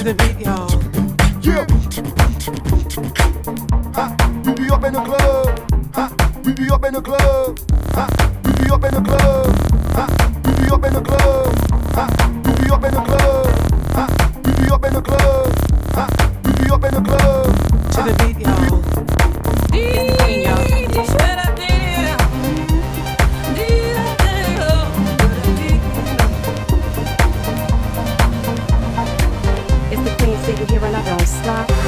To the beat, y'all. Yeah. Ha, we be up in the club. Ha, we be up in the club. Ha, we be up in the club. Ha, we be up in the club. Ha, we be up in the club. so you hear another slap.